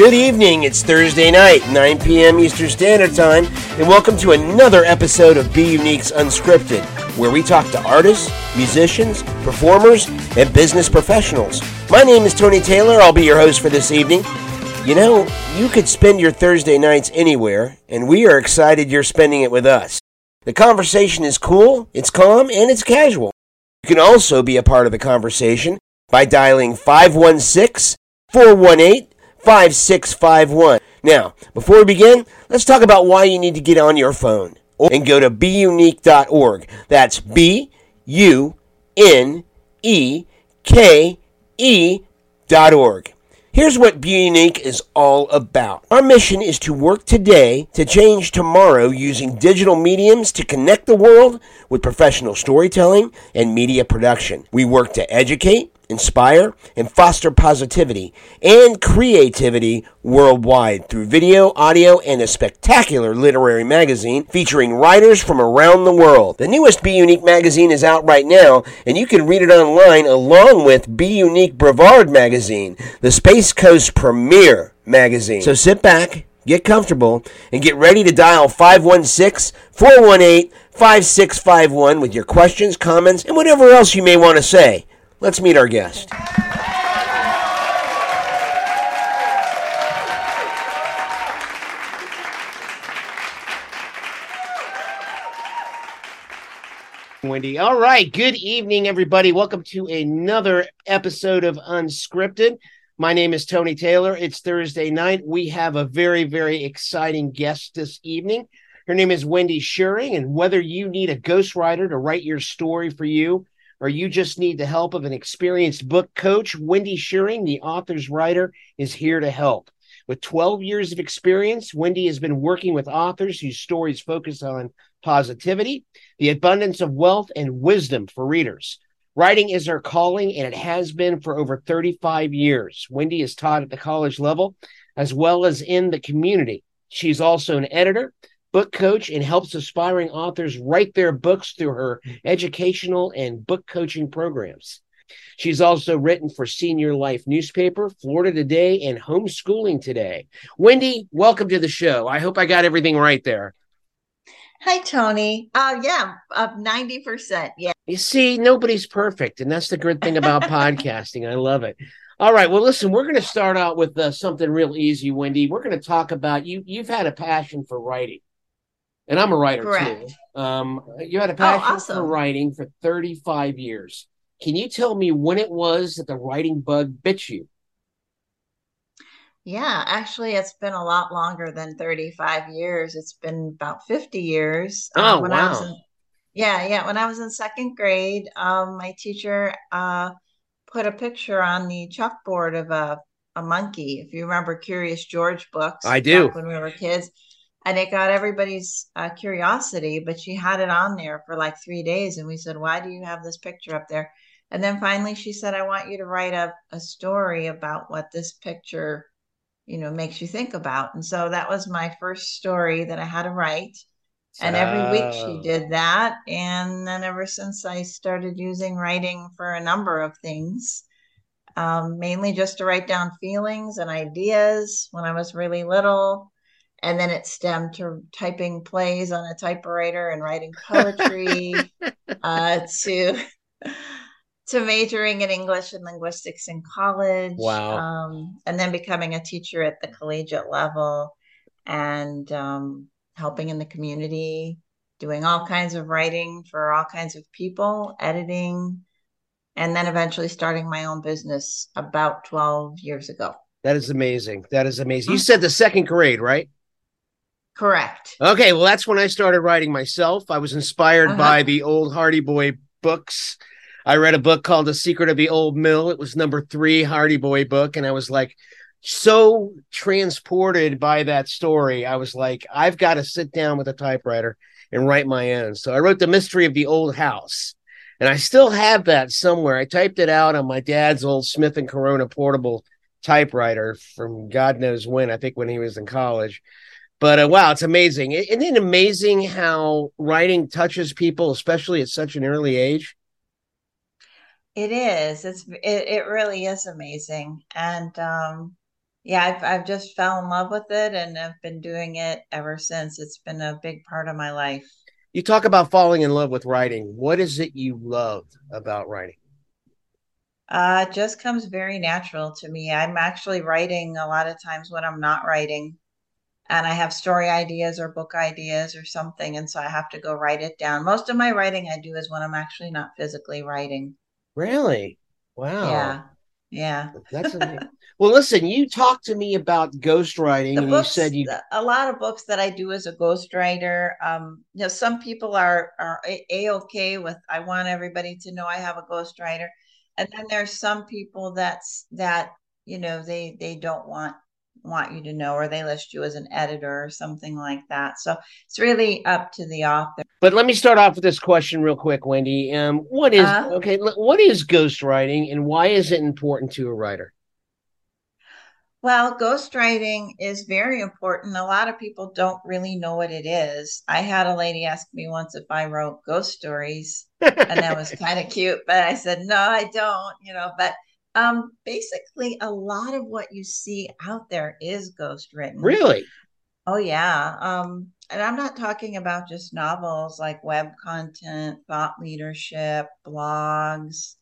Good evening. It's Thursday night, 9 p.m. Eastern Standard Time, and welcome to another episode of Be Unique's Unscripted, where we talk to artists, musicians, performers, and business professionals. My name is Tony Taylor. I'll be your host for this evening. You know, you could spend your Thursday nights anywhere, and we are excited you're spending it with us. The conversation is cool, it's calm, and it's casual. You can also be a part of the conversation by dialing 516 418 5651. Now, before we begin, let's talk about why you need to get on your phone and go to beunique.org. That's B U N E K E dot org. Here's what Be Unique is all about. Our mission is to work today to change tomorrow using digital mediums to connect the world with professional storytelling and media production. We work to educate, inspire, and foster positivity and creativity worldwide through video, audio, and a spectacular literary magazine featuring writers from around the world. The newest Be Unique magazine is out right now, and you can read it online along with Be Unique Brevard magazine, the Space Coast premier magazine. So sit back, get comfortable, and get ready to dial 516 418 5651 with your questions, comments, and whatever else you may want to say. Let's meet our guest. Wendy. All right. Good evening, everybody. Welcome to another episode of Unscripted. My name is Tony Taylor. It's Thursday night. We have a very, very exciting guest this evening. Her name is Wendy Scheuring. And whether you need a ghostwriter to write your story for you, or you just need the help of an experienced book coach, Wendy Scheuring, the author's writer, is here to help. With 12 years of experience, Wendy has been working with authors whose stories focus on positivity, the abundance of wealth, and wisdom for readers. Writing is her calling, and it has been for over 35 years. Wendy is taught at the college level as well as in the community. She's also an editor, book coach and helps aspiring authors write their books through her educational and book coaching programs. She's also written for Senior Life newspaper, Florida Today, and Homeschooling Today. Wendy, welcome to the show. I hope I got everything right there. Hi, Tony. Uh, yeah, of 90%. Yeah. You see, nobody's perfect. And that's the good thing about podcasting. I love it. All right. Well, listen, we're going to start out with uh, something real easy, Wendy. We're going to talk about you. You've had a passion for writing and I'm a writer Correct. too. Um, you had a oh, passion oh, awesome. for writing for 35 years. Can you tell me when it was that the writing bug bit you? Yeah, actually, it's been a lot longer than 35 years. It's been about 50 years. Uh, oh, when wow. I was in, yeah, yeah. When I was in second grade, um, my teacher uh, put a picture on the chalkboard of a, a monkey. If you remember Curious George books, I do. When we were kids, and it got everybody's uh, curiosity but she had it on there for like three days and we said why do you have this picture up there? And then finally she said i want you to write a, a story about what this picture you know makes you think about. And so that was my first story that i had to write. And every week she did that. And then ever since i started using writing for a number of things um, mainly just to write down feelings and ideas when i was really little and then it stemmed to typing plays on a typewriter and writing poetry uh, to to majoring in English and linguistics in college. Wow! Um, and then becoming a teacher at the collegiate level and um, helping in the community, doing all kinds of writing for all kinds of people, editing, and then eventually starting my own business about twelve years ago. That is amazing. That is amazing. You said the second grade, right? Correct. Okay, well, that's when I started writing myself. I was inspired uh-huh. by the old Hardy Boy books. I read a book called The Secret of the Old Mill. It was number three Hardy Boy book, and I was like so transported by that story. I was like, I've got to sit down with a typewriter and write my own. So I wrote The Mystery of the Old House. And I still have that somewhere. I typed it out on my dad's old Smith and Corona portable typewriter from God knows when, I think when he was in college But uh, wow, it's amazing. Isn't it amazing how writing touches people, especially at such an early age? It is. It's it, it really is amazing. And um yeah, I've I've just fell in love with it and I've been doing it ever since. It's been a big part of my life. You talk about falling in love with writing. What is it you love about writing? Uh, it just comes very natural to me. I'm actually writing a lot of times when I'm not writing and I have story ideas or book ideas or something. And so I have to go write it down. Most of my writing I do is when I'm actually not physically writing. Really? Wow. Yeah. Yeah. That's amazing. well, listen, you talked to me about ghostwriting The and you said you a lot of books that I do as a ghostwriter. Um, you know, some people are are a okay with I want everybody to know I have a ghostwriter, and then there's some people that's that you know they they don't want want you to know or they list you as an editor or something like that. So it's really up to the author. But let me start off with this question real quick, Wendy. Um, what is Uh, okay? What is ghostwriting, and why is it important to a writer? Well, ghostwriting is very important. A lot of people don't really know what it is. I had a lady ask me once if I wrote ghost stories, and that was kind of cute, but I said, no, I don't, you know, but um basically a lot of what you see out there is ghost written. really? Oh yeah. Um and I'm not talking about just novels like web content, thought leadership, blogs,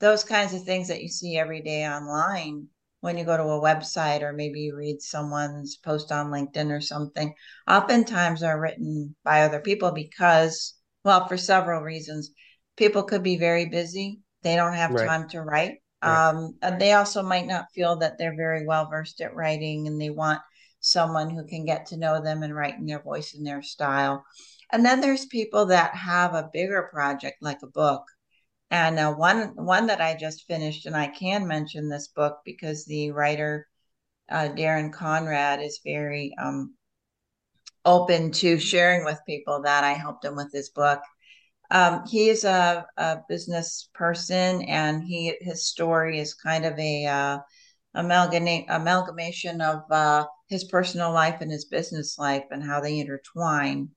those kinds of things that you see every day online when you go to a website or maybe you read someone's post on LinkedIn or something, oftentimes are written by other people because, well, for several reasons. People could be very busy. They don't have Right. time to write. Um, and they also might not feel that they're very well versed at writing and they want someone who can get to know them and write in their voice and their style. And then there's people that have a bigger project like a book and uh, one one that I just finished, and I can mention this book because the writer uh, Darren Conrad is very um, open to sharing with people that I helped him with his book. Um, he is a, a business person, and he his story is kind of a uh, amalgamation of uh, his personal life and his business life and how they intertwine.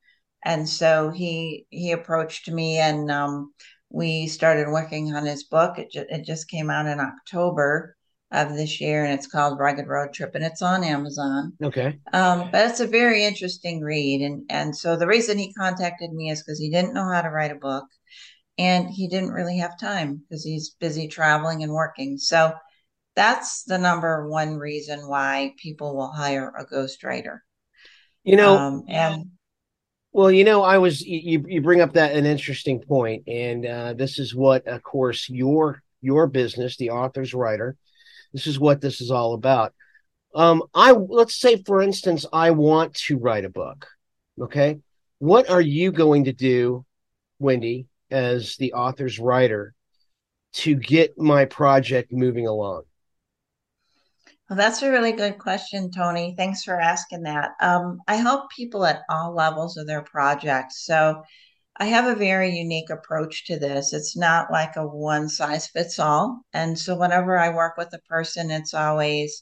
And so he he approached me, and um, we started working on his book. It, ju- it just came out in October of this year, and it's called Rugged Road Trip, and it's on Amazon. Okay. Um, but it's a very interesting read, and and so the reason he contacted me is because he didn't know how to write a book, and he didn't really have time because he's busy traveling and working. So that's the number one reason why people will hire a ghostwriter. You know, Um, and Well, you know, I was you you bring up that an interesting point, and uh, this is what, of course, your your business, the author's writer, this is what this is all about. Um, I let's say, for instance, I want to write a book. Okay, what are you going to do, Wendy, as the author's writer, to get my project moving along? well, that's a really good question, Tony. Thanks for asking that. Um, I help people at all levels of their projects. So I have a very unique approach to this. It's not like a one size fits all. And so whenever I work with a person, it's always,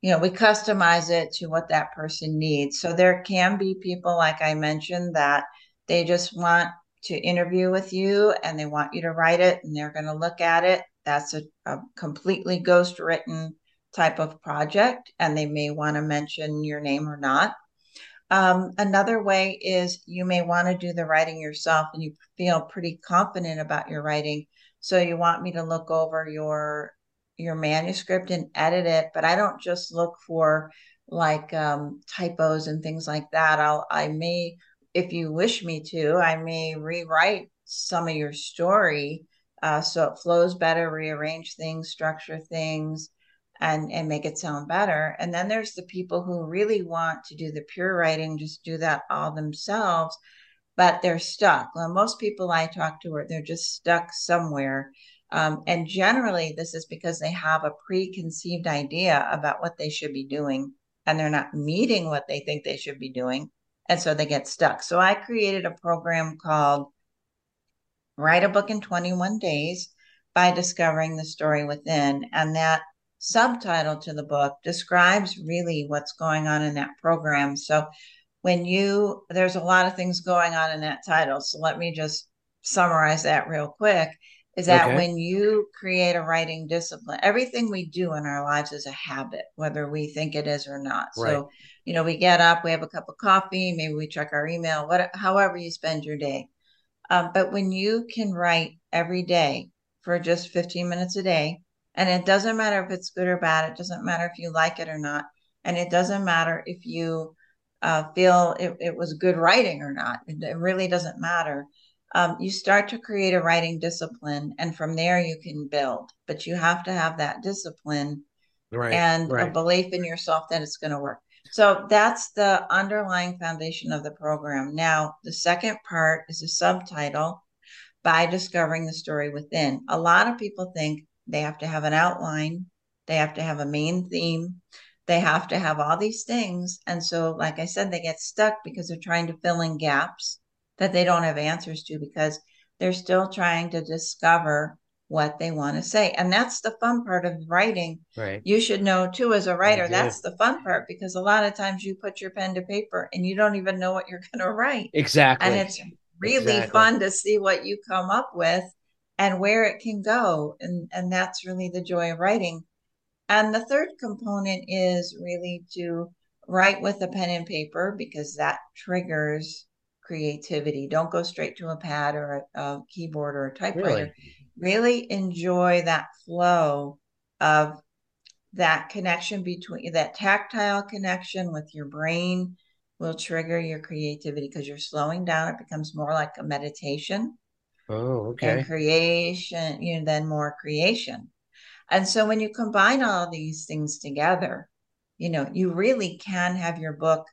you know, we customize it to what that person needs. So there can be people, like I mentioned, that they just want to interview with you and they want you to write it and they're going to look at it. That's a, a completely ghost written type of project, and they may want to mention your name or not. Um, another way is you may want to do the writing yourself and you feel pretty confident about your writing. So you want me to look over your your manuscript and edit it, but I don't just look for like um, typos and things like that. I'll I may, if you wish me to, I may rewrite some of your story uh, so it flows better, rearrange things, structure things, and and make it sound better. And then there's the people who really want to do the pure writing, just do that all themselves, but they're stuck. Well, most people I talk to are they're just stuck somewhere. Um, and generally, this is because they have a preconceived idea about what they should be doing, and they're not meeting what they think they should be doing. And so they get stuck. So I created a program called Write a Book in 21 Days by Discovering the Story Within. And that subtitle to the book describes really what's going on in that program. So when you, there's a lot of things going on in that title. So let me just summarize that real quick is that okay. when you create a writing discipline, everything we do in our lives is a habit, whether we think it is or not. Right. So, you know, we get up, we have a cup of coffee, maybe we check our email, what, however you spend your day. Um, but when you can write every day for just 15 minutes a day, and it doesn't matter if it's good or bad, it doesn't matter if you like it or not, and it doesn't matter if you uh, feel it, it, was good writing or not, it, it really doesn't matter. Um, you start to create a writing discipline, and from there you can build. But you have to have that discipline right, and right. a belief in yourself that it's going to work. So that's the underlying foundation of the program. Now, the second part is a subtitle by discovering the story within. A lot of people think they have to have an outline, they have to have a main theme, they have to have all these things. And so, like I said, they get stuck because they're trying to fill in gaps that they don't have answers to because they're still trying to discover what they want to say. And that's the fun part of writing. Right. You should know too as a writer, that's the fun part because a lot of times you put your pen to paper and you don't even know what you're going to write. Exactly. And it's really exactly. fun to see what you come up with and where it can go. And and that's really the joy of writing. And the third component is really to write with a pen and paper because that triggers creativity. Don't go straight to a pad or a, a keyboard or a typewriter. Really? really enjoy that flow of that connection between that tactile connection with your brain will trigger your creativity because you're slowing down. It becomes more like a meditation. Oh, okay. And creation, you know, then more creation. And so when you combine all these things together, you know, you really can have your book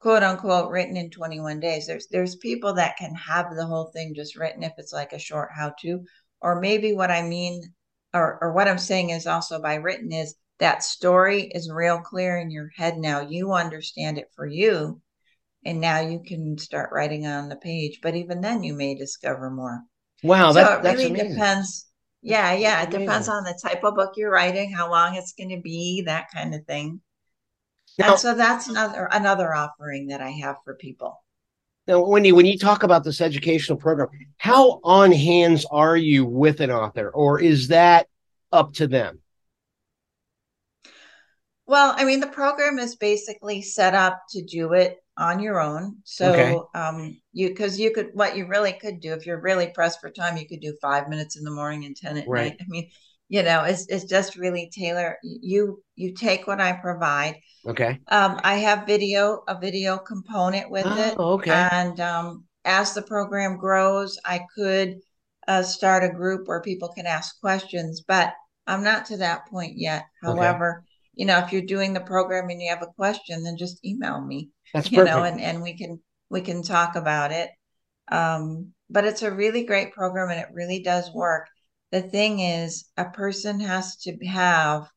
quote unquote written in 21 days. There's there's people that can have the whole thing just written if it's like a short how to, or maybe what I mean or, or what I'm saying is also by written is that story is real clear in your head now. You understand it for you. And now you can start writing on the page. But even then you may discover more. Wow, so that, it really depends. Yeah, yeah. It depends on the type of book you're writing, how long it's going to be, that kind of thing. Now, and so that's another another offering that I have for people. Now, Wendy, when you talk about this educational program, how on hands are you with an author, or is that up to them? Well, I mean, the program is basically set up to do it on your own. So, okay. um, you because you could what you really could do if you're really pressed for time, you could do five minutes in the morning and ten at right. night. I mean, you know, it's it's just really tailor. You you take what I provide Okay. Um, I have video, a video component with oh, it. Okay. And um, as the program grows, I could uh, start a group where people can ask questions, but I'm not to that point yet. However, okay. you know, if you're doing the program and you have a question, then just email me. That's you perfect. know, and, and we can we can talk about it. Um, but it's a really great program and it really does work. The thing is, a person has to have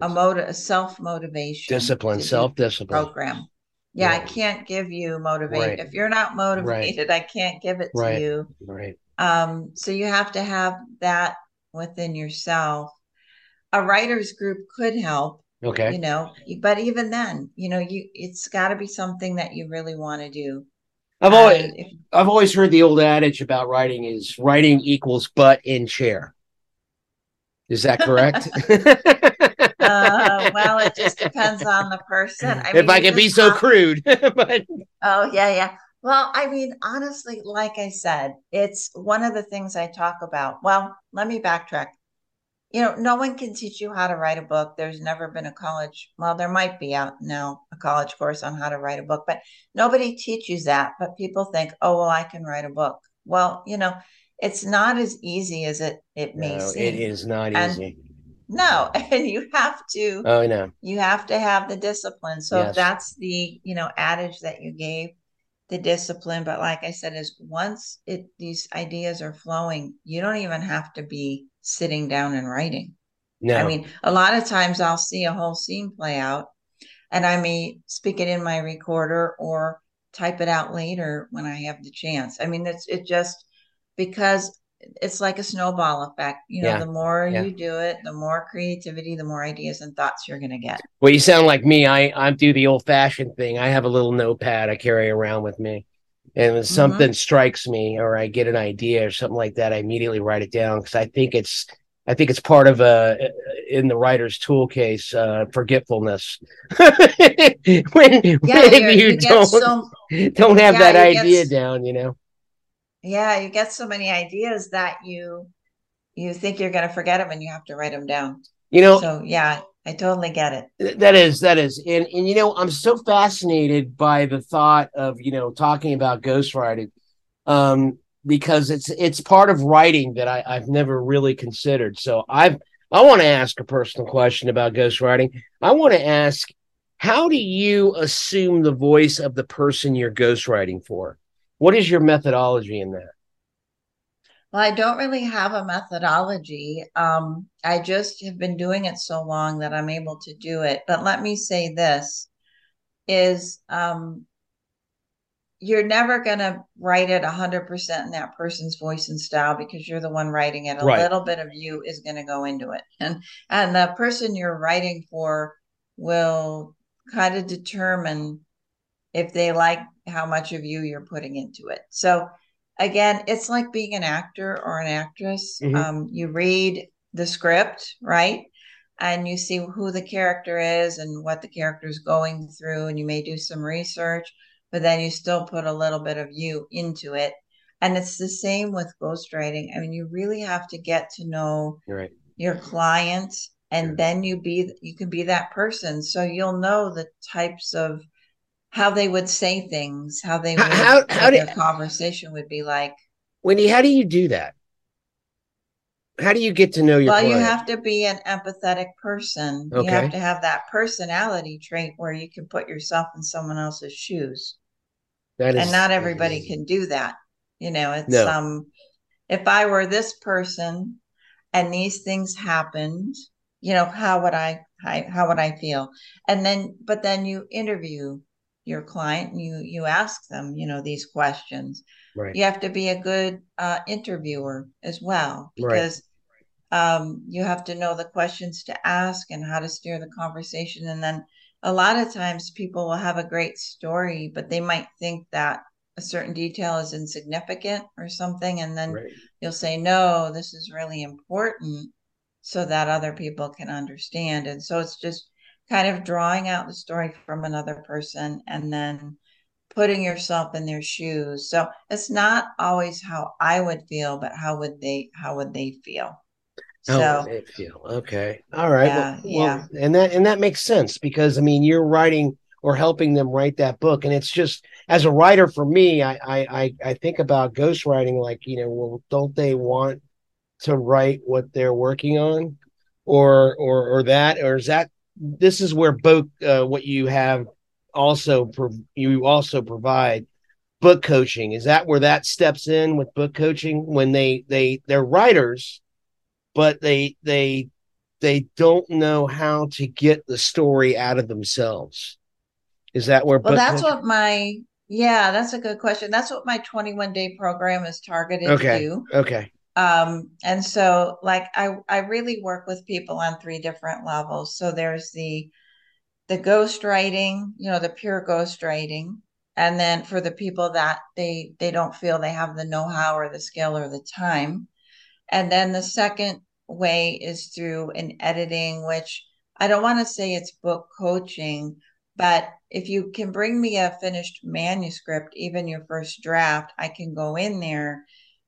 a motive, a self motivation, discipline, self discipline program. Yeah, right. I can't give you motivate right. if you're not motivated. Right. I can't give it to you. Right. Um, so you have to have that within yourself. A writers group could help. Okay. You know, but even then, you know, you it's got to be something that you really want to do. I've always if, I've always heard the old adage about writing is writing equals butt in chair. Is that correct? uh, well, it just depends on the person. I if I can be so crude. but... Oh, yeah, yeah. Well, I mean, honestly, like I said, it's one of the things I talk about. Well, let me backtrack. You know, no one can teach you how to write a book. There's never been a college, well, there might be out now a college course on how to write a book, but nobody teaches that. But people think, oh, well, I can write a book. Well, you know, it's not as easy as it it may no, seem. It is not and, easy. No, and you have to. Oh, no. You have to have the discipline. So yes. if that's the you know adage that you gave, the discipline. But like I said, is once it these ideas are flowing, you don't even have to be sitting down and writing. No. I mean, a lot of times I'll see a whole scene play out, and I may speak it in my recorder or type it out later when I have the chance. I mean, it's it just because it's like a snowball effect. You know, Yeah, the more yeah. you do it, the more creativity, the more ideas and thoughts you're going to get. Well, you sound like me. I I do the old fashioned thing. I have a little notepad I carry around with me, and when Mm-hmm. something strikes me or I get an idea or something like that, I immediately write it down because I think it's I think it's part of uh in the writer's tool case uh, forgetfulness. when Yeah, when you you don't so don't have yeah, that idea s- down, you know. Yeah, you get so many ideas that you you think you're going to forget them and you have to write them down. You know, So yeah, I totally get it. That is, that is. And and you know, I'm so fascinated by the thought of, you know, talking about ghostwriting. Um, because it's it's part of writing that I, I've never really considered. So I've I want to ask a personal question about ghostwriting. I want to ask, how do you assume the voice of the person you're ghostwriting for? What is your methodology in that? Well, I don't really have a methodology. Um, I just have been doing it so long that I'm able to do it. But let me say this is um, you're never going to write it 100% in that person's voice and style because you're the one writing it. A Right. little bit of you is going to go into it. And and the person you're writing for will kind of determine if they like how much of you you're putting into it. So again, it's like being an actor or an actress. Mhm. Um, you read the script, right? And you see who the character is and what the character is going through, and you may do some research, but then you still put a little bit of you into it. And it's the same with ghostwriting. I mean, you really have to get to know right. your client and Sure. then you be you can be that person so you'll know the types of how they would say things how they How- would how- how their conversation would be like Wendy, how do you do that? How do you get to know your well you have to be an empathetic person. You have to have that personality trait where you can put yourself in someone else's shoes. That and not everybody can do that. You know it's No. um if i were this person and these things happened you know how would i how, how would i feel? And then but then you interview your client and you you ask them you know these questions Right. you have to be a good uh, interviewer as well Right. because um, you have to know the questions to ask and how to steer the conversation and then a lot of times people will have a great story but they might think that a certain detail is insignificant or something and then Right. you'll say no this is really important so that other people can understand and so it's just kind of drawing out the story from another person and then putting yourself in their shoes so it's not always how i would feel but how would they how would they feel How so would it feel? Okay. All right. Yeah, well, yeah. well, and that and that makes sense because I mean you're writing or helping them write that book, and it's just as a writer for me, I I I, I think about ghostwriting like you know, well, don't they want to write what they're working on, or or or that, or is that this is where book uh, what you have also prov- you also provide book coaching. Is that where that steps in with book coaching? When they they they're writers but they they they don't know how to get the story out of themselves. Is that where well that's coaching- what my yeah that's a good question. That's what my 21 day program is targeted Okay. to. do okay um and so like i i really work with people on three different levels. So there's the the ghost writing you know the pure ghost writing and then for the people that they they don't feel they have the know-how or the skill or the time. And then the second way is through an editing which i don't want to say it's book coaching but if you can bring me a finished manuscript even your first draft i can go in there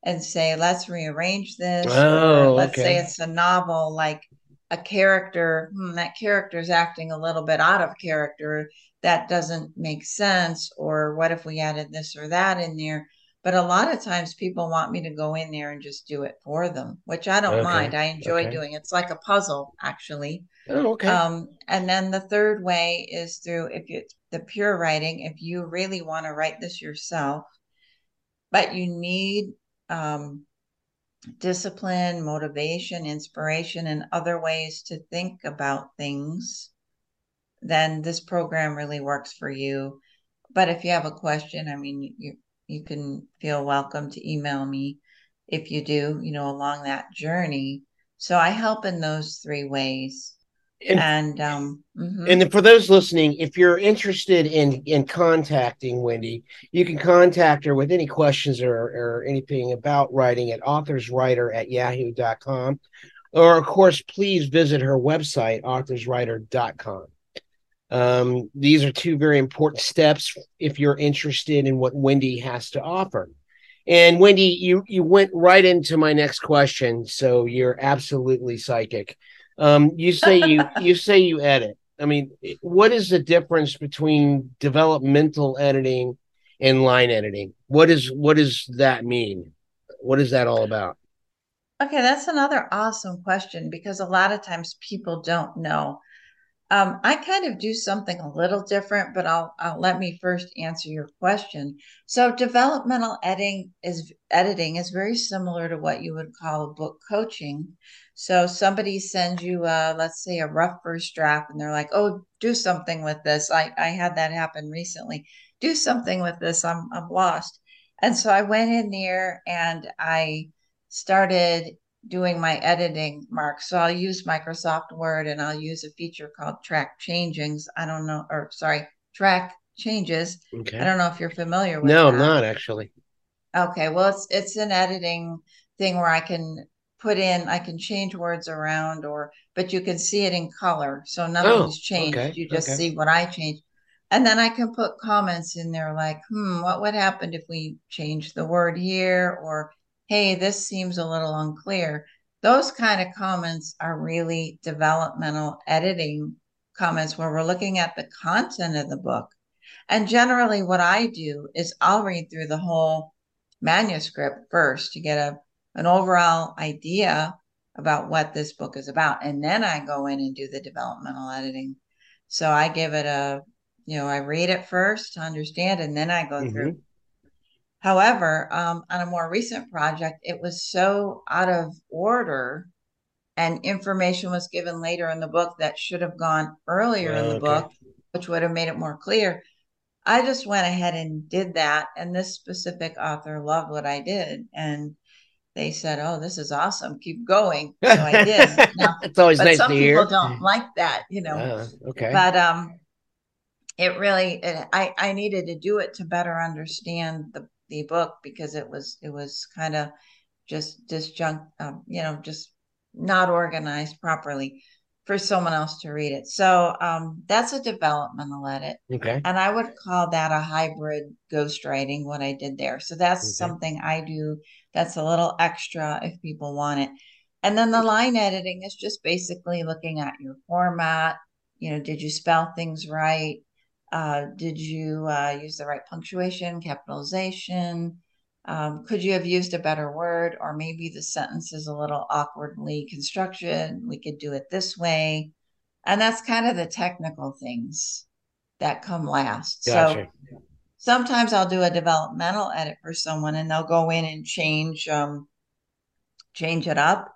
and say let's rearrange this Oh, let's say it's a novel like a character hmm, that character is acting a little bit out of character. That doesn't make sense. Or what if we added this or that in there? But a lot of times people want me to go in there and just do it for them which i don't Okay, mind. I enjoy okay. doing it's like a puzzle actually. Oh okay. Um, and then the third way is through if you the pure writing, if you really want to write this yourself, but you need um, discipline, motivation, inspiration, and other ways to think about things, then this program really works for you. But if you have a question, I mean, you you can feel welcome to email me if you do, you know, along that journey. So I help in those three ways. And, and um mm-hmm. and for those listening, if you're interested in in contacting Wendy, you can contact her with any questions or, or anything about writing at authorswriter at yahoo.com. Or of course, please visit her website, authorswriter.com. Um, these are two very important steps if you're interested in what Wendy has to offer. And Wendy, you you went right into my next question, so you're absolutely psychic. Um, you say you you say you edit. I mean, what is the difference between developmental editing and line editing? What is what does that mean? What is that all about? Okay, that's another awesome question because a lot of times people don't know. Um, I kind of do something a little different, but I'll, I'll let me first answer your question. So, developmental editing is editing is very similar to what you would call book coaching. So, somebody sends you, a, let's say, a rough first draft, and they're like, "Oh, do something with this." I I had that happen recently. Do something with this. I'm I'm lost, and so I went in there and I started doing my editing mark. So I'll use Microsoft Word and I'll use a feature called track changings. I don't know, or sorry, track changes. Okay. I don't know if you're familiar with it. No, that. I'm not actually. Okay. Well, it's it's an editing thing where I can put in I can change words around or but you can see it in color. So nothing's oh, changed. Okay, you just okay. see what I changed. And then I can put comments in there like, hmm, what would happen if we change the word here or hey, this seems a little unclear. Those kind of comments are really developmental editing comments where we're looking at the content of the book. And generally, what I do is I'll read through the whole manuscript first to get a, an overall idea about what this book is about. And then I go in and do the developmental editing. So I give it a, you know, I read it first to understand, and then I go mm-hmm. through However, um, on a more recent project, it was so out of order and information was given later in the book that should have gone earlier in the okay. book, which would have made it more clear. I just went ahead and did that. And this specific author loved what I did. And they said, "Oh, this is awesome. Keep going." So I did. Now, it's always nice some to people hear. don't like that, you know. Uh, okay. But um, it really, it, I I needed to do it to better understand the the book because it was it was kind of just disjunct, um, you know, just not organized properly for someone else to read it. So um, that's a developmental edit. Okay. And I would call that a hybrid ghostwriting, what I did there. So that's okay. something I do that's a little extra if people want it. And then the line editing is just basically looking at your format. You know, did you spell things right? Uh, did you uh, use the right punctuation, capitalization? Um, could you have used a better word? Or maybe the sentence is a little awkwardly constructed. We could do it this way. And that's kind of the technical things that come last. Gotcha. So sometimes I'll do a developmental edit for someone and they'll go in and change um, change it up.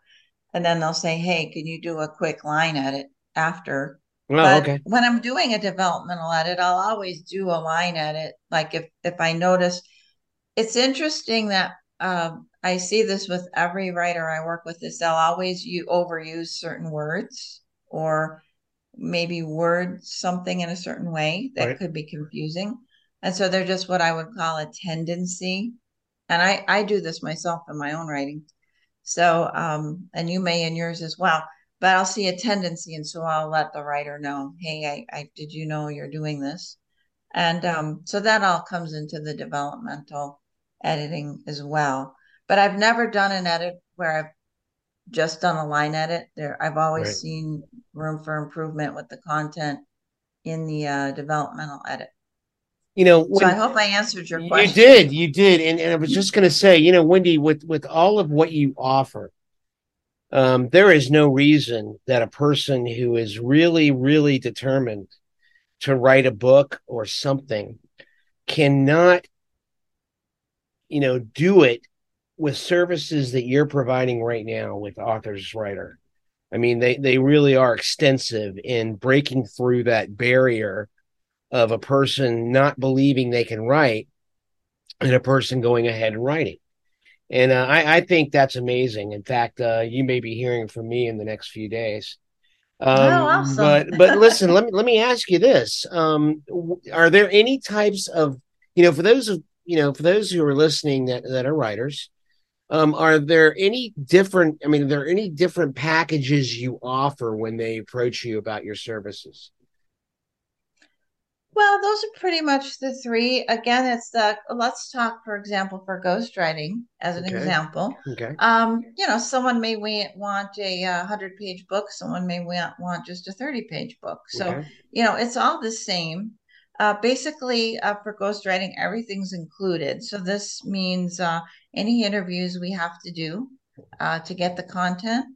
And then they'll say, hey, can you do a quick line edit after? Oh, but okay. when I'm doing a developmental edit, I'll always do a line edit. Like if if I notice, it's interesting that um, I see this with every writer I work with. Is they'll always you overuse certain words or maybe word something in a certain way that right. could be confusing, and so they're just what I would call a tendency. And I I do this myself in my own writing. So um, and you may in yours as well but I'll see a tendency, and so I'll let the writer know, hey, I, I did you know you're doing this, and um, so that all comes into the developmental editing as well. But I've never done an edit where I've just done a line edit. There, I've always right. seen room for improvement with the content in the uh, developmental edit. You know, so I hope I answered your question. You did, you did, and, and I was just going to say, you know, Wendy, with with all of what you offer, um, there is no reason that a person who is really, really determined to write a book or something cannot, you know, do it with services that you're providing right now with Authors Writer. I mean, they, they really are extensive in breaking through that barrier of a person not believing they can write and a person going ahead and writing. And uh, I, I think that's amazing. In fact, uh, you may be hearing from me in the next few days. Um, oh, awesome. but but listen, let me let me ask you this: um, Are there any types of you know for those of you know for those who are listening that that are writers, um, are there any different? I mean, are there any different packages you offer when they approach you about your services? Well, those are pretty much the three. Again, it's the let's talk, for example, for ghostwriting as an okay. example. Okay. Um, you know, someone may want a uh, hundred page book, someone may want, just a 30 page book. So, okay. you know, it's all the same. Uh, basically, uh, for ghostwriting, everything's included. So this means uh, any interviews we have to do uh, to get the content,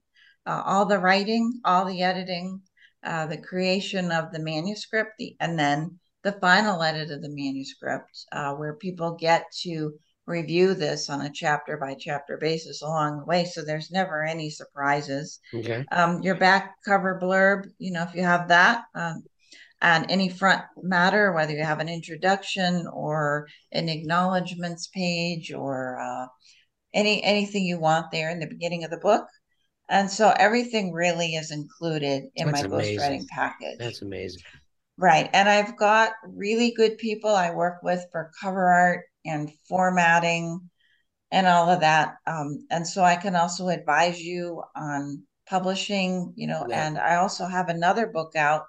uh, all the writing, all the editing, uh, the creation of the manuscript, the, and then the final edit of the manuscript, uh, where people get to review this on a chapter by chapter basis along the way. So there's never any surprises. Okay. Um, your back cover blurb, you know, if you have that, um, and any front matter, whether you have an introduction or an acknowledgments page or uh, any anything you want there in the beginning of the book. And so everything really is included in That's my ghostwriting package. That's amazing. Right. And I've got really good people I work with for cover art and formatting and all of that. Um, and so I can also advise you on publishing, you know, yeah. and I also have another book out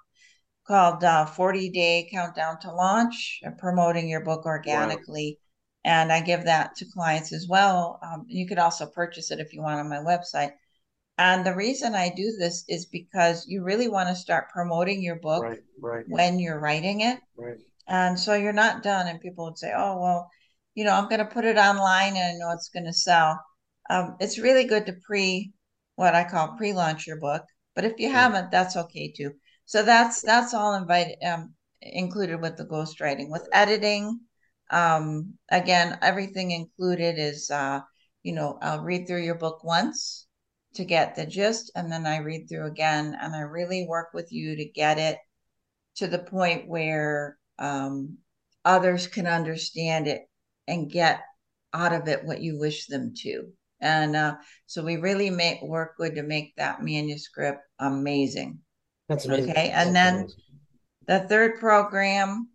called uh, 40 Day Countdown to Launch, uh, promoting your book organically. Wow. And I give that to clients as well. Um, you could also purchase it if you want on my website. And the reason I do this is because you really want to start promoting your book right, right. when you're writing it. Right. And so you're not done. And people would say, oh, well, you know, I'm going to put it online and I know it's going to sell. Um, it's really good to pre what I call pre launch your book. But if you haven't, that's okay too. So that's that's all invited um, included with the ghostwriting. With editing, um, again, everything included is uh, you know, I'll read through your book once to get the gist and then I read through again and I really work with you to get it to the point where um, others can understand it and get out of it what you wish them to. And uh, so we really make work good to make that manuscript amazing. That's amazing. Okay, and That's then amazing. the third program,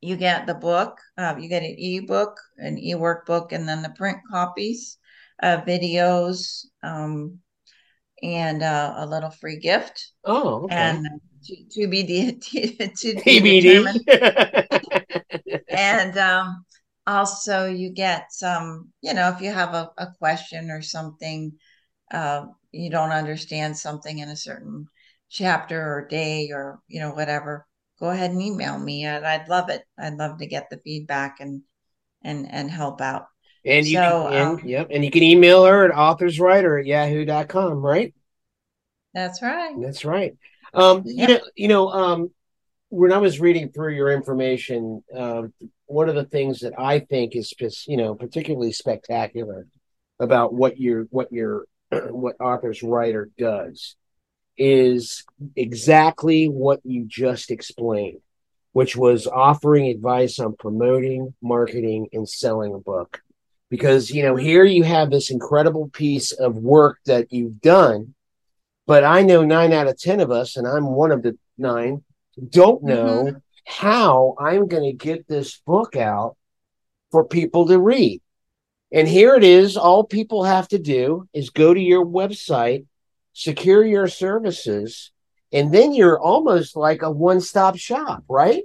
you get the book. Uh, you get an e-book, an e-workbook, and then the print copies uh, videos, um, and uh, a little free gift. Oh, okay. And to, to be de- to, to be determined. and um, also, you get some. You know, if you have a, a question or something, uh, you don't understand something in a certain chapter or day or you know whatever go ahead and email me and i'd love it i'd love to get the feedback and and and help out and you so, can, um, yep, and you can email her at authorswriter at yahoo.com, right? That's right. That's right. Um, yep. you know, you know, um, when I was reading through your information, um, one of the things that I think is just, you know, particularly spectacular about what your what your what author's writer does is exactly what you just explained, which was offering advice on promoting, marketing, and selling a book because you know here you have this incredible piece of work that you've done but i know nine out of ten of us and i'm one of the nine don't know mm-hmm. how i'm going to get this book out for people to read and here it is all people have to do is go to your website secure your services and then you're almost like a one-stop shop right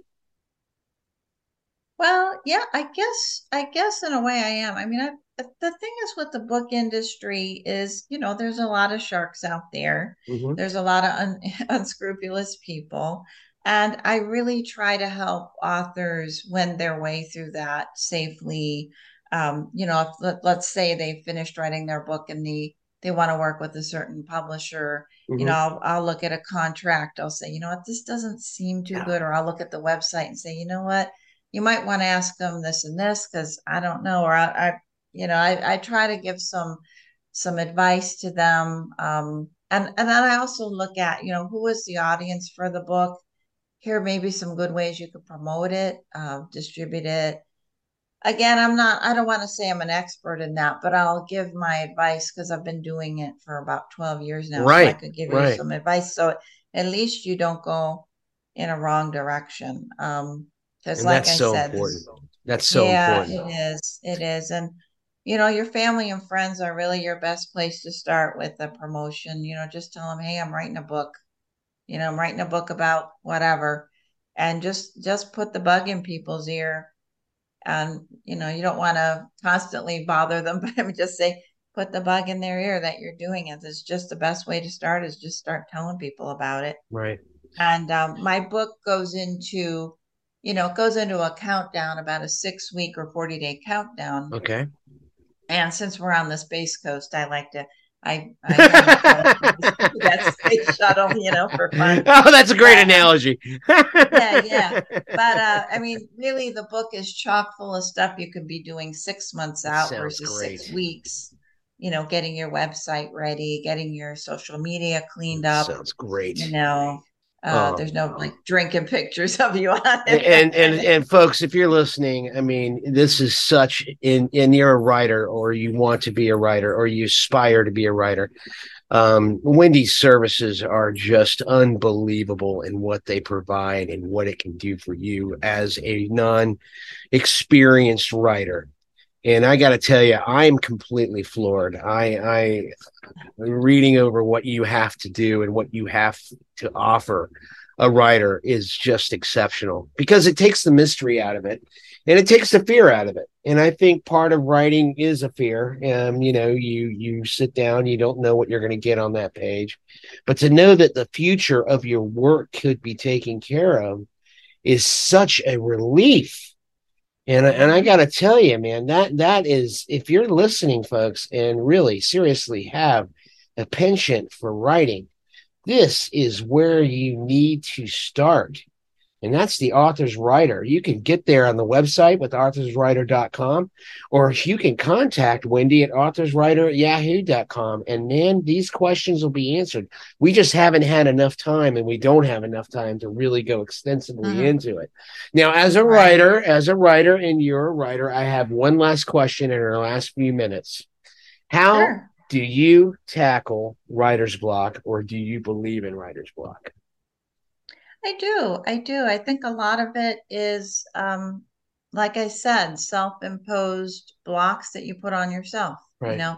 well, yeah, I guess I guess in a way I am. I mean, I, the thing is with the book industry is, you know, there's a lot of sharks out there. Mm-hmm. There's a lot of un, unscrupulous people, and I really try to help authors wend their way through that safely. Um, you know, if, let, let's say they finished writing their book and the they want to work with a certain publisher, mm-hmm. you know, I'll, I'll, look at a contract. I'll say, you know what, this doesn't seem too good. Or I'll look at the website and say, you know what, you might want to ask them this and this because I don't know, or I, I you know, I, I, try to give some some advice to them, um, and and then I also look at you know who is the audience for the book. Here, maybe some good ways you could promote it, uh, distribute it, again, I'm not, I don't want to say I'm an expert in that, but I'll give my advice because I've been doing it for about 12 years now. Right. So I could give right. you some advice. So at least you don't go in a wrong direction. Um, because like I so said, important. That's so yeah, important. it is. It is. And you know, your family and friends are really your best place to start with a promotion. You know, just tell them, hey, I'm writing a book. You know, I'm writing a book about whatever. And just just put the bug in people's ear and you know you don't want to constantly bother them but i would just say put the bug in their ear that you're doing it it's just the best way to start is just start telling people about it right and um, my book goes into you know it goes into a countdown about a six week or 40 day countdown okay and since we're on the space coast i like to I, I that space shuttle, you know, for fun. Oh, that's a great analogy. yeah, yeah. But uh, I mean, really, the book is chock full of stuff you could be doing six months out versus great. six weeks. You know, getting your website ready, getting your social media cleaned up. Sounds great. You know, uh, Oh. there's no like drinking pictures of you on it. and and and folks if you're listening i mean this is such in and you're a writer or you want to be a writer or you aspire to be a writer um, wendy's services are just unbelievable in what they provide and what it can do for you as a non-experienced writer and i got to tell you i'm completely floored. I i reading over what you have to do and what you have to offer a writer is just exceptional because it takes the mystery out of it and it takes the fear out of it. And i think part of writing is a fear. Um, you know you you sit down you don't know what you're going to get on that page. But to know that the future of your work could be taken care of is such a relief and and I got to tell you man that that is if you're listening folks and really seriously have a penchant for writing this is where you need to start. And that's the author's writer. You can get there on the website with authorswriter.com, or you can contact Wendy at authorswriter at yahoo.com. And man, these questions will be answered. We just haven't had enough time, and we don't have enough time to really go extensively Mhm. into it. Now, as a writer, as a writer, and you're a writer, I have one last question in our last few minutes. How Sure. do you tackle writer's block or do you believe in writer's block? I do. I do. I think a lot of it is, um, like I said, self-imposed blocks that you put on yourself. You know,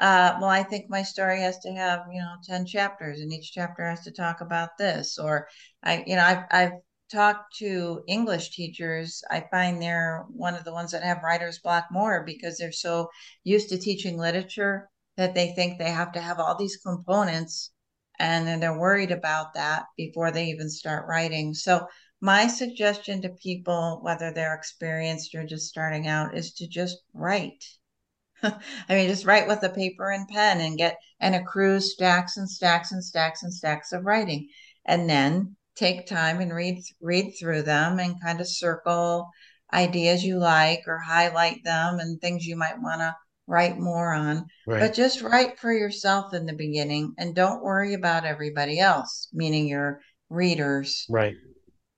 uh, well, I think my story has to have, you know, 10 chapters and each chapter has to talk about this. Or I, you know, I've, I've talked to English teachers. I find they're one of the ones that have writer's block more because they're so used to teaching literature that they think they have to have all these components and then they're worried about that before they even start writing. So my suggestion to people, whether they're experienced or just starting out, is to just write. I mean, just write with a paper and pen and get and accrue stacks and stacks and stacks and stacks of writing, and then take time and read read through them and kind of circle ideas you like or highlight them and things you might want to write more on. Right. But just write for yourself in the beginning and don't worry about everybody else, meaning your readers. right.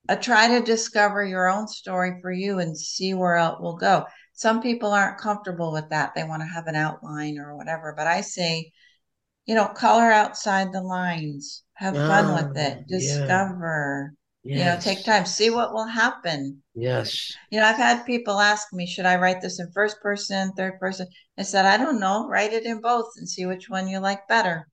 Uh, try to discover your own story for you and see where it will go. Some people aren't comfortable with that. They want to have an outline or whatever. But I say, you know, color outside the lines, have fun with Ah, it, yeah. Discover, you know, take time, see what will happen. Yes. You know, I've had people ask me, should I write this in first person, third person? I said, I don't know, write it in both and see which one you like better.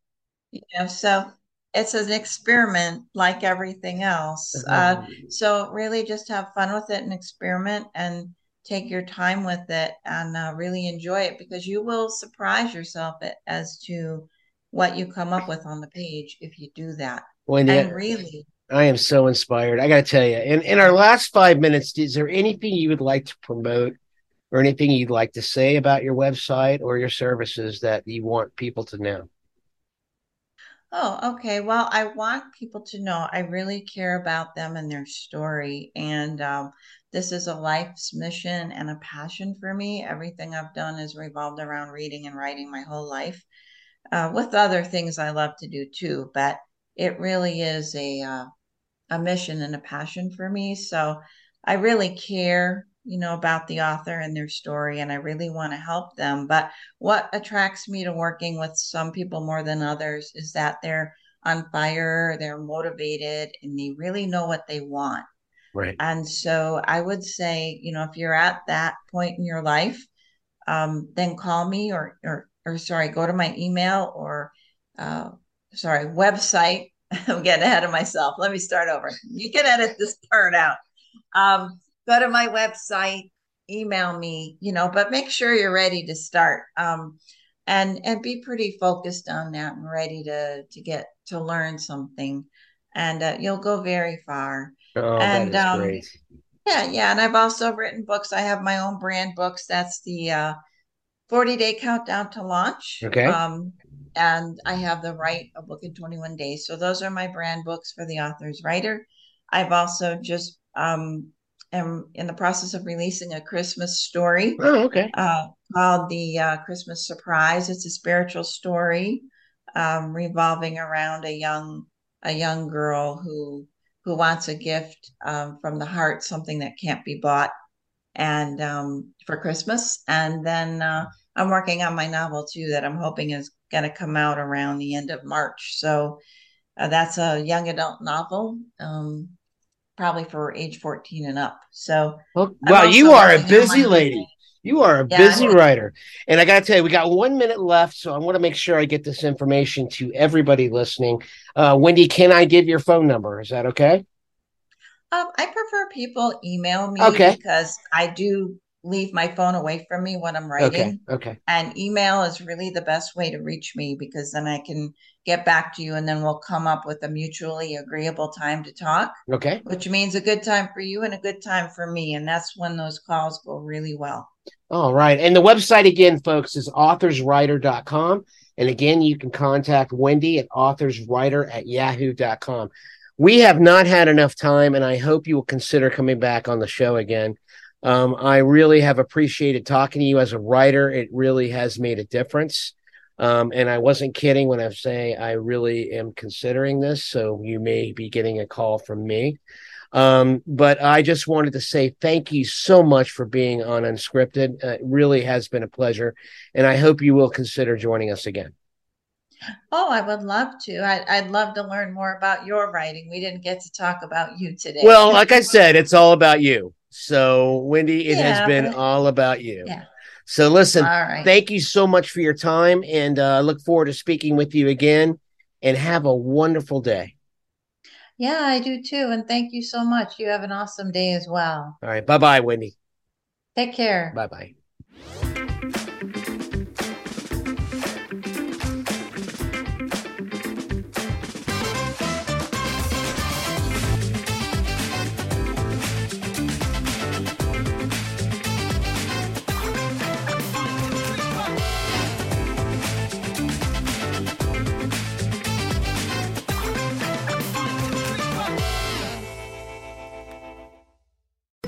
You know, so it's an experiment like everything else. Uh, so really just have fun with it and experiment and take your time with it and uh, really enjoy it because you will surprise yourself as to what you come up with on the page if you do that. Wendy, And really, I am so inspired. I got to tell you, in, in our last five minutes, is there anything you would like to promote or anything you'd like to say about your website or your services that you want people to know? Oh, okay. Well, I want people to know I really care about them and their story. And um, this is a life's mission and a passion for me. Everything I've done is revolved around reading and writing my whole life, uh, with other things I love to do too. But it really is a uh, a mission and a passion for me. So I really care you know, about the author and their story, and I really want to help them. But what attracts me to working with some people more than others is that they're on fire, they're motivated, and they really know what they want. Right. And so I would say, you know, if you're at that point in your life, um, then call me or, or, or sorry, go to my email or, uh, sorry, website. I'm getting ahead of myself. Let me start over. You can edit this part out. Um, go to my website, email me, you know, but make sure you're ready to start. Um, and and be pretty focused on that and ready to to get to learn something and uh, you'll go very far Oh, and that is um, great. yeah yeah and i've also written books i have my own brand books that's the uh, 40 day countdown to launch Okay. um, and i have the write a book in 21 days so those are my brand books for the author's writer i've also just um, am in the process of releasing a christmas story Oh, okay. uh, called the uh, Christmas Surprise. It's a spiritual story um, revolving around a young a young girl who who wants a gift um, from the heart, something that can't be bought, and um, for Christmas. And then uh, I'm working on my novel too, that I'm hoping is going to come out around the end of March. So uh, that's a young adult novel. Um, probably for age 14 and up. So Well, wow, you are a busy lady. You are a Yeah, busy writer. And I got to tell you, we got one minute left. So I want to make sure I get this information to everybody listening. Uh, Wendy, can I give your phone number? Is that okay? Um, I prefer people email me Okay. because I do leave my phone away from me when I'm Okay. writing. Okay. And email is really the best way to reach me because then I can get back to you and then we'll come up with a mutually agreeable time to talk, Okay. which means a good time for you and a good time for me. And that's when those calls go really well. All right. And the website again, folks, is authorswriter.com. And again, you can contact Wendy at authorswriter at yahoo.com. We have not had enough time, and I hope you will consider coming back on the show again. Um, I really have appreciated talking to you as a writer. It really has made a difference. Um, and I wasn't kidding when I say I really am considering this. So you may be getting a call from me. Um, but I just wanted to say thank you so much for being on Unscripted. Uh, it really has been a pleasure. And I hope you will consider joining us again. Oh, I would love to. I, I'd love to learn more about your writing. We didn't get to talk about you today. Well, like I said, it's all about you. So, Wendy, it has been all about you. Yeah. So, listen, all right. thank you so much for your time. And uh, I look forward to speaking with you again. And have a wonderful day. Yeah, I do too. And thank you so much. You have an awesome day as well. All right. Bye bye, Wendy. Take care. Bye bye.